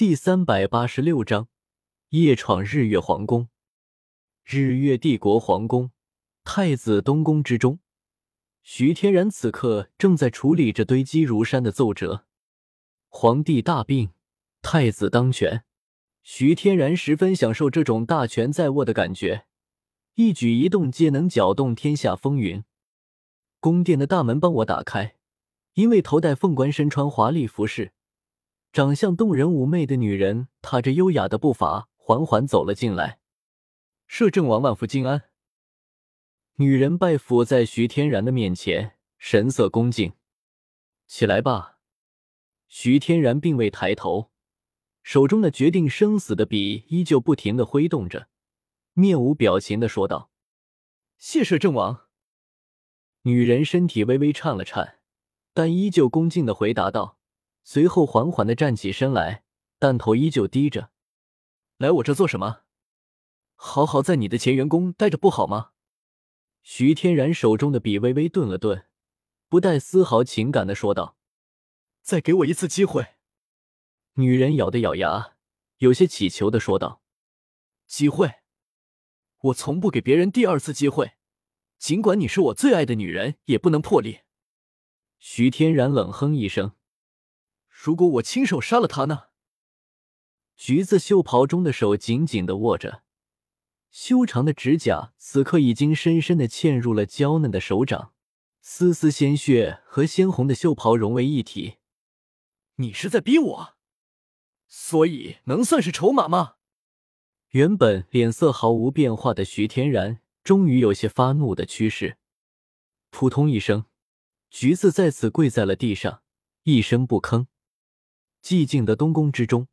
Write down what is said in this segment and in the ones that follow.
第三百八十六章夜闯日月皇宫。日月帝国皇宫，太子东宫之中，徐天然此刻正在处理着堆积如山的奏折。皇帝大病，太子当权，徐天然十分享受这种大权在握的感觉，一举一动皆能搅动天下风云。宫殿的大门帮我打开，因为头戴凤冠，身穿华丽服饰。长相动人妩媚的女人踏着优雅的步伐缓缓走了进来。摄政王万福金安。女人拜伏在徐天然的面前，神色恭敬。起来吧。徐天然并未抬头，手中的决定生死的笔依旧不停的挥动着，面无表情的说道：“谢摄政王。”女人身体微微颤了颤，但依旧恭敬的回答道。随后缓缓的站起身来，但头依旧低着。来我这做什么？好好在你的前员工待着不好吗？徐天然手中的笔微微顿了顿，不带丝毫情感的说道：“再给我一次机会。”女人咬的咬牙，有些乞求的说道：“机会？我从不给别人第二次机会，尽管你是我最爱的女人，也不能破例。”徐天然冷哼一声。如果我亲手杀了他呢？橘子袖袍中的手紧紧的握着，修长的指甲此刻已经深深的嵌入了娇嫩的手掌，丝丝鲜血和鲜红的袖袍融为一体。你是在逼我，所以能算是筹码吗？原本脸色毫无变化的徐天然，终于有些发怒的趋势。扑通一声，橘子再次跪在了地上，一声不吭。寂静的东宫之中，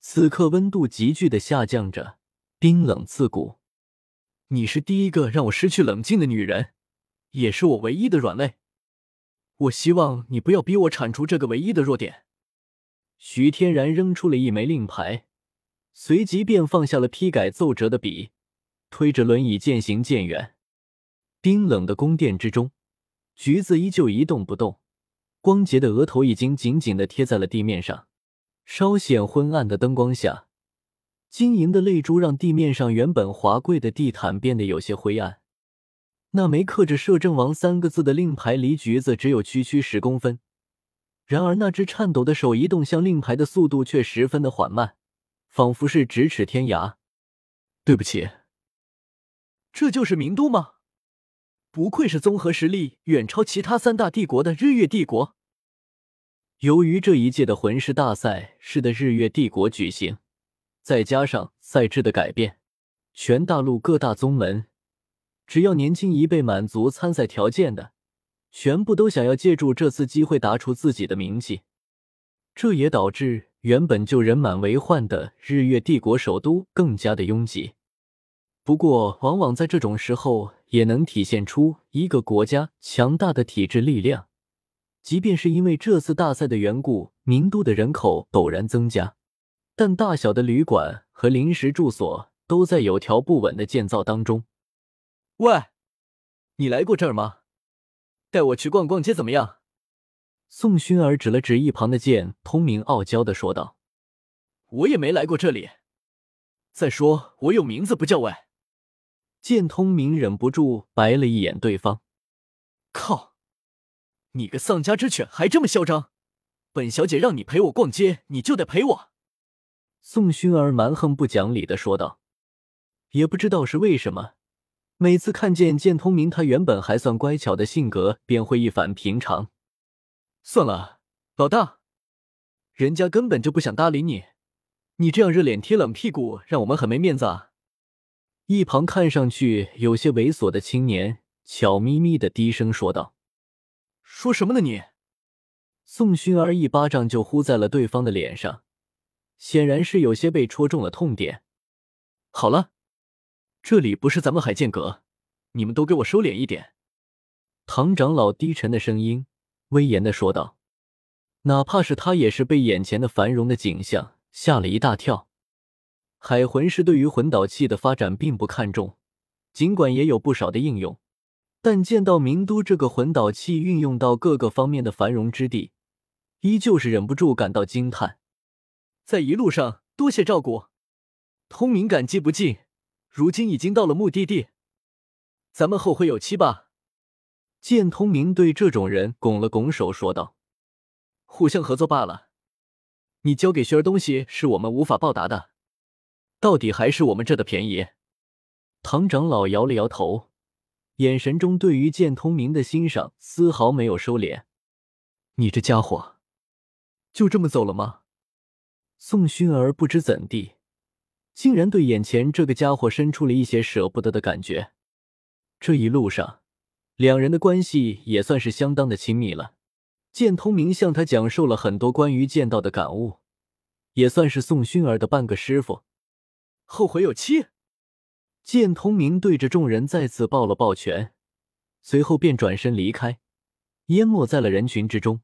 此刻温度急剧的下降着，冰冷刺骨。你是第一个让我失去冷静的女人，也是我唯一的软肋。我希望你不要逼我铲除这个唯一的弱点。徐天然扔出了一枚令牌，随即便放下了批改奏折的笔，推着轮椅渐行渐远。冰冷的宫殿之中，橘子依旧一动不动。光洁的额头已经紧紧的贴在了地面上，稍显昏暗的灯光下，晶莹的泪珠让地面上原本华贵的地毯变得有些灰暗。那枚刻着“摄政王”三个字的令牌离橘子只有区区十公分，然而那只颤抖的手移动向令牌的速度却十分的缓慢，仿佛是咫尺天涯。对不起，这就是名都吗？不愧是综合实力远超其他三大帝国的日月帝国。由于这一届的魂师大赛是的日月帝国举行，再加上赛制的改变，全大陆各大宗门只要年轻一辈满足参赛条件的，全部都想要借助这次机会打出自己的名气。这也导致原本就人满为患的日月帝国首都更加的拥挤。不过，往往在这种时候。也能体现出一个国家强大的体制力量。即便是因为这次大赛的缘故，名都的人口陡然增加，但大小的旅馆和临时住所都在有条不紊的建造当中。喂，你来过这儿吗？带我去逛逛街怎么样？宋薰儿指了指一旁的剑通明，傲娇的说道：“我也没来过这里。再说，我有名字不叫喂。”见通明忍不住白了一眼对方，靠！你个丧家之犬，还这么嚣张！本小姐让你陪我逛街，你就得陪我。宋薰儿蛮横不讲理的说道。也不知道是为什么，每次看见见通明，他原本还算乖巧的性格便会一反平常。算了，老大，人家根本就不想搭理你，你这样热脸贴冷屁股，让我们很没面子啊。一旁看上去有些猥琐的青年，悄咪咪的低声说道：“说什么呢你？”宋薰儿一巴掌就呼在了对方的脸上，显然是有些被戳中了痛点。好了，这里不是咱们海剑阁，你们都给我收敛一点。”唐长老低沉的声音威严的说道，哪怕是他，也是被眼前的繁荣的景象吓了一大跳。海魂师对于魂导器的发展并不看重，尽管也有不少的应用，但见到名都这个魂导器运用到各个方面的繁荣之地，依旧是忍不住感到惊叹。在一路上多谢照顾。通明感激不尽，如今已经到了目的地，咱们后会有期吧。见通明对这种人拱了拱手，说道：“互相合作罢了。你交给雪儿东西是我们无法报答的，到底还是我们这的便宜。”唐长老摇了摇头，眼神中对于剑通明的欣赏丝毫没有收敛。你这家伙，就这么走了吗？宋薰儿不知怎地，竟然对眼前这个家伙生出了一些舍不得的感觉。这一路上，两人的关系也算是相当的亲密了。剑通明向他讲授了很多关于剑道的感悟，也算是宋薰儿的半个师傅。后会有期。剑通明对着众人再次抱了抱拳，随后便转身离开，淹没在了人群之中。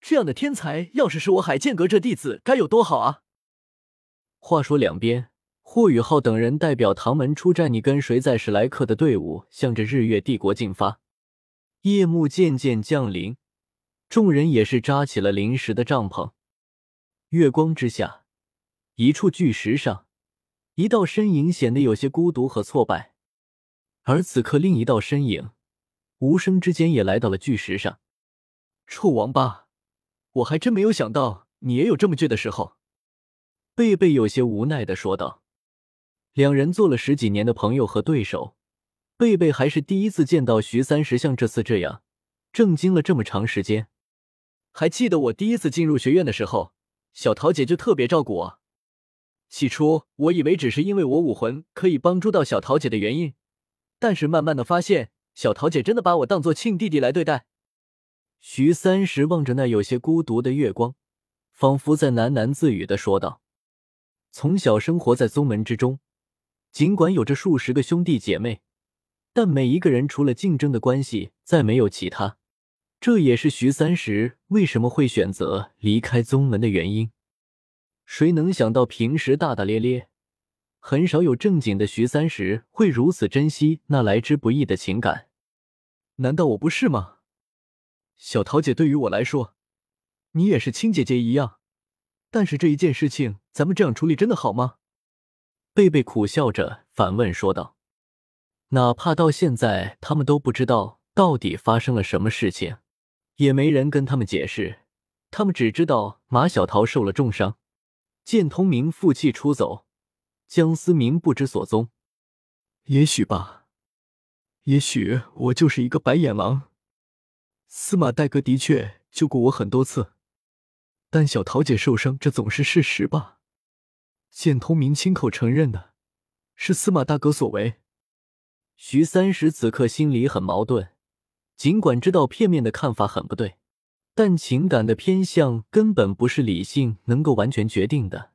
这样的天才，要是是我海剑阁这弟子，该有多好啊！话说两边，霍雨浩等人代表唐门出战，你跟谁在史莱克的队伍向着日月帝国进发。夜幕渐渐降临，众人也是扎起了临时的帐篷。月光之下，一处巨石上。一道身影显得有些孤独和挫败，而此刻另一道身影无声之间也来到了巨石上。臭王八，我还真没有想到你也有这么倔的时候。贝贝有些无奈的说道。两人做了十几年的朋友和对手，贝贝还是第一次见到徐三石像这次这样震惊了这么长时间。还记得我第一次进入学院的时候，小桃姐就特别照顾我。起初我以为只是因为我武魂可以帮助到小桃姐的原因，但是慢慢的发现，小桃姐真的把我当做亲弟弟来对待。徐三石望着那有些孤独的月光，仿佛在喃喃自语的说道：“从小生活在宗门之中，尽管有着数十个兄弟姐妹，但每一个人除了竞争的关系，再没有其他。这也是徐三石为什么会选择离开宗门的原因。”谁能想到，平时大大咧咧、很少有正经的徐三石，会如此珍惜那来之不易的情感？难道我不是吗？小桃姐对于我来说，你也是亲姐姐一样。但是这一件事情，咱们这样处理真的好吗？贝贝苦笑着反问说道：“哪怕到现在，他们都不知道到底发生了什么事情，也没人跟他们解释，他们只知道马小桃受了重伤。”剑通明负气出走，江思明不知所踪。也许吧，也许我就是一个白眼狼。司马大哥的确救过我很多次，但小桃姐受伤，这总是事实吧？见通明亲口承认的，是司马大哥所为。徐三石此刻心里很矛盾，尽管知道片面的看法很不对。但情感的偏向根本不是理性能够完全决定的。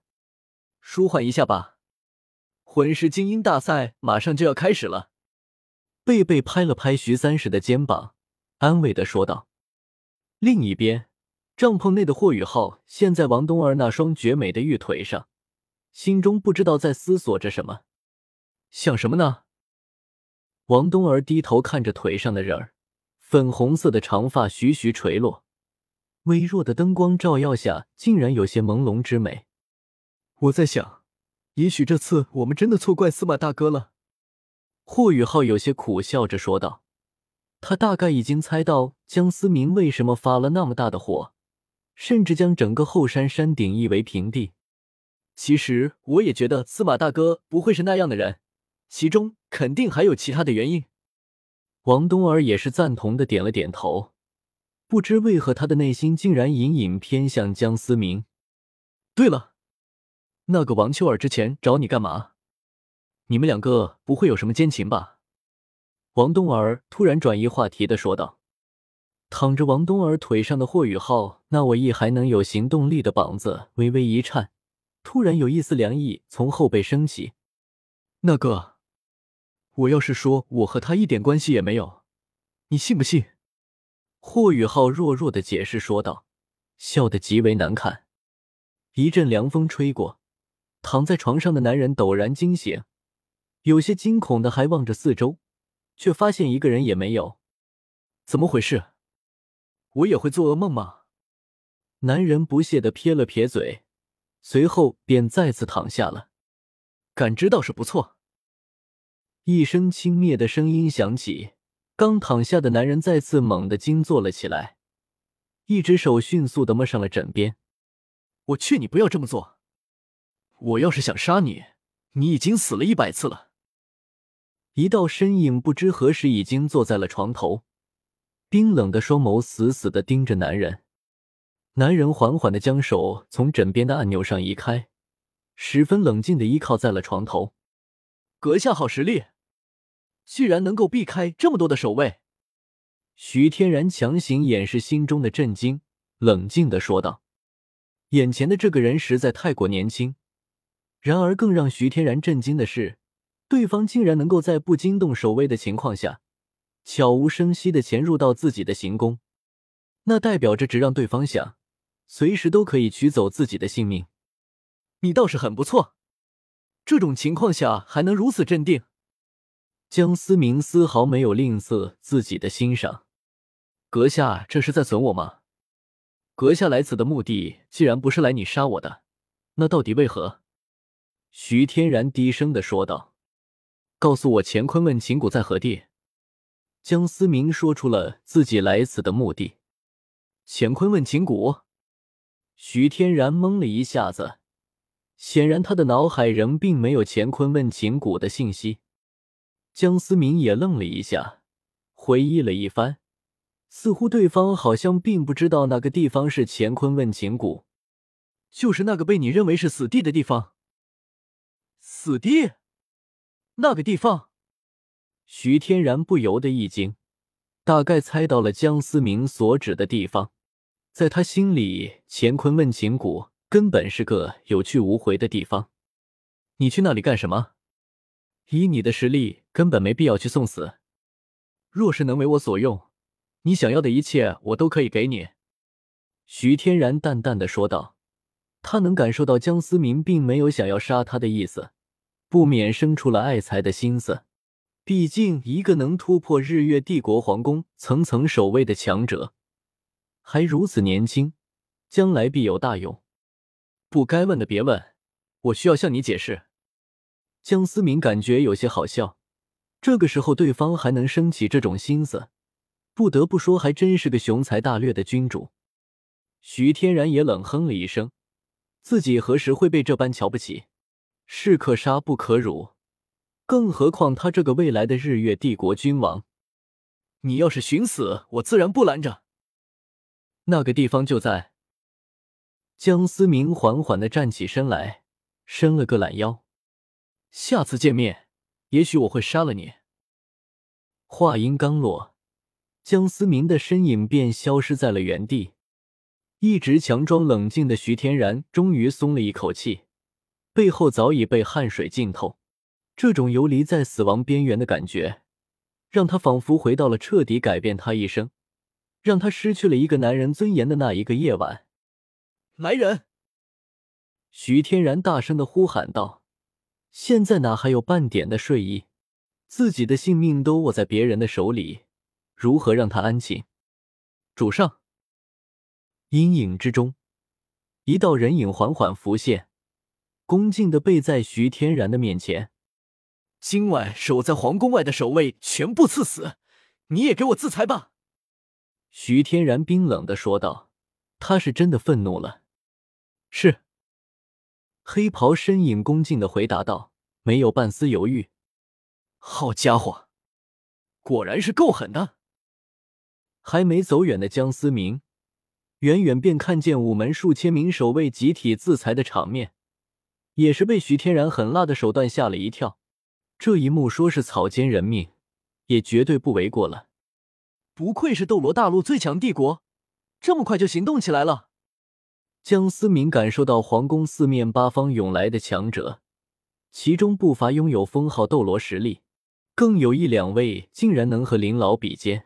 舒缓一下吧，魂师精英大赛马上就要开始了。贝贝拍了拍徐三石的肩膀，安慰的说道。另一边，帐篷内的霍雨浩陷在王冬儿那双绝美的玉腿上，心中不知道在思索着什么。想什么呢？王冬儿低头看着腿上的人儿，粉红色的长发徐徐垂落。微弱的灯光照耀下，竟然有些朦胧之美。我在想，也许这次我们真的错怪司马大哥了。霍雨浩有些苦笑着说道：“他大概已经猜到江思明为什么发了那么大的火，甚至将整个后山山顶夷为平地。其实我也觉得司马大哥不会是那样的人，其中肯定还有其他的原因。”王冬儿也是赞同的点了点头。不知为何，他的内心竟然隐隐偏向江思明。对了，那个王秋儿之前找你干嘛？你们两个不会有什么奸情吧？王冬儿突然转移话题的说道。躺着王冬儿腿上的霍雨浩那我亦还能有行动力的膀子微微一颤，突然有一丝凉意从后背升起。那个，我要是说我和他一点关系也没有，你信不信？霍雨浩弱弱的解释说道，笑得极为难看。一阵凉风吹过，躺在床上的男人陡然惊醒，有些惊恐的还望着四周，却发现一个人也没有。怎么回事？我也会做噩梦吗？男人不屑的撇了撇嘴，随后便再次躺下了。感知倒是不错。一声轻蔑的声音响起，刚躺下的男人再次猛地惊坐了起来，一只手迅速的摸上了枕边。我劝你不要这么做。我要是想杀你，你已经死了一百次了。一道身影不知何时已经坐在了床头，冰冷的双眸死死的盯着男人。男人缓缓的将手从枕边的按钮上移开，十分冷静的依靠在了床头。阁下好实力，居然能够避开这么多的守卫。徐天然强行掩饰心中的震惊，冷静的说道：“眼前的这个人实在太过年轻。然而，更让徐天然震惊的是。”对方竟然能够在不惊动守卫的情况下，悄无声息的潜入到自己的行宫，那代表着只让对方想，随时都可以取走自己的性命。你倒是很不错，这种情况下还能如此镇定。江思明丝毫没有吝啬自己的欣赏。阁下这是在损我吗？阁下来此的目的既然不是来你杀我的，那到底为何？徐天然低声的说道。告诉我，乾坤问琴谷在何地？江思明说出了自己来此的目的。乾坤问琴谷，徐天然懵了一下子，显然他的脑海仍并没有乾坤问琴谷的信息。江思明也愣了一下，回忆了一番，似乎对方好像并不知道那个地方是乾坤问情谷，就是那个被你认为是死地的地方。死地。那个地方，徐天然不由得一惊，大概猜到了江思明所指的地方。在他心里，乾坤问情谷根本是个有去无回的地方。你去那里干什么？以你的实力，根本没必要去送死。若是能为我所用，你想要的一切，我都可以给你。”徐天然淡淡的说道。他能感受到江思明并没有想要杀他的意思。不免生出了爱财的心思，毕竟一个能突破日月帝国皇宫层层守卫的强者，还如此年轻，将来必有大用。不该问的别问，我需要向你解释。江思明感觉有些好笑，这个时候对方还能生起这种心思，不得不说还真是个雄才大略的君主。徐天然也冷哼了一声，自己何时会被这般瞧不起？士可杀不可辱，更何况他这个未来的日月帝国君王。你要是寻死，我自然不拦着。那个地方就在。江思明缓缓的站起身来，伸了个懒腰。下次见面，也许我会杀了你。话音刚落，江思明的身影便消失在了原地。一直强装冷静的徐天然终于松了一口气。背后早已被汗水浸透，这种游离在死亡边缘的感觉，让他仿佛回到了彻底改变他一生，让他失去了一个男人尊严的那一个夜晚。来人！徐天然大声的呼喊道：“现在哪还有半点的睡意？自己的性命都握在别人的手里，如何让他安寝？”主上，阴影之中，一道人影缓缓浮现。恭敬的背在徐天然的面前。今晚守在皇宫外的守卫全部赐死，你也给我自裁吧。”徐天然冰冷的说道。他是真的愤怒了。是。黑袍身影恭敬的回答道，没有半丝犹豫。好家伙，果然是够狠的。还没走远的江思明，远远便看见午门数千名守卫集体自裁的场面。也是被徐天然狠辣的手段吓了一跳，这一幕说是草菅人命，也绝对不为过了。不愧是斗罗大陆最强帝国，这么快就行动起来了。江思明感受到皇宫四面八方涌来的强者，其中不乏拥有封号斗罗实力，更有一两位竟然能和林老比肩。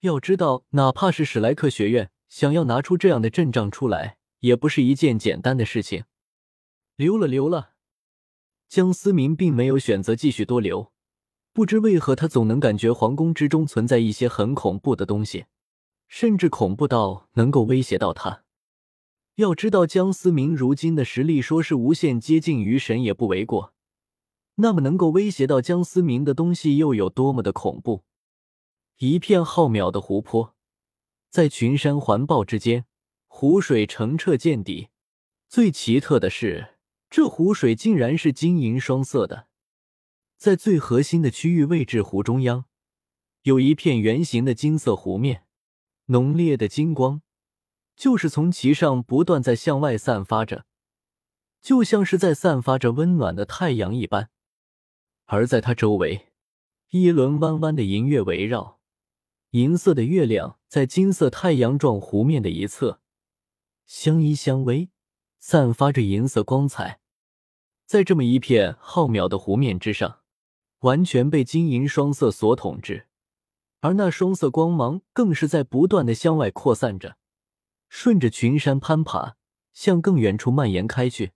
要知道，哪怕是史莱克学院想要拿出这样的阵仗出来，也不是一件简单的事情。留了，留了。江思明并没有选择继续多留，不知为何，他总能感觉皇宫之中存在一些很恐怖的东西，甚至恐怖到能够威胁到他。要知道江思明如今的实力，说是无限接近于神也不为过。那么能够威胁到江思明的东西又有多么的恐怖？一片浩渺的湖泊，在群山环抱之间，湖水澄澈见底。最奇特的是，这湖水竟然是金银双色的。在最核心的区域位置，湖中央有一片圆形的金色湖面，浓烈的金光就是从其上不断在向外散发着，就像是在散发着温暖的太阳一般。而在它周围，一轮弯弯的银月围绕，银色的月亮在金色太阳状湖面的一侧相依相偎，散发着银色光彩。在这么一片浩渺的湖面之上，完全被金银双色所统治，而那双色光芒更是在不断的向外扩散着，顺着群山攀爬，向更远处蔓延开去。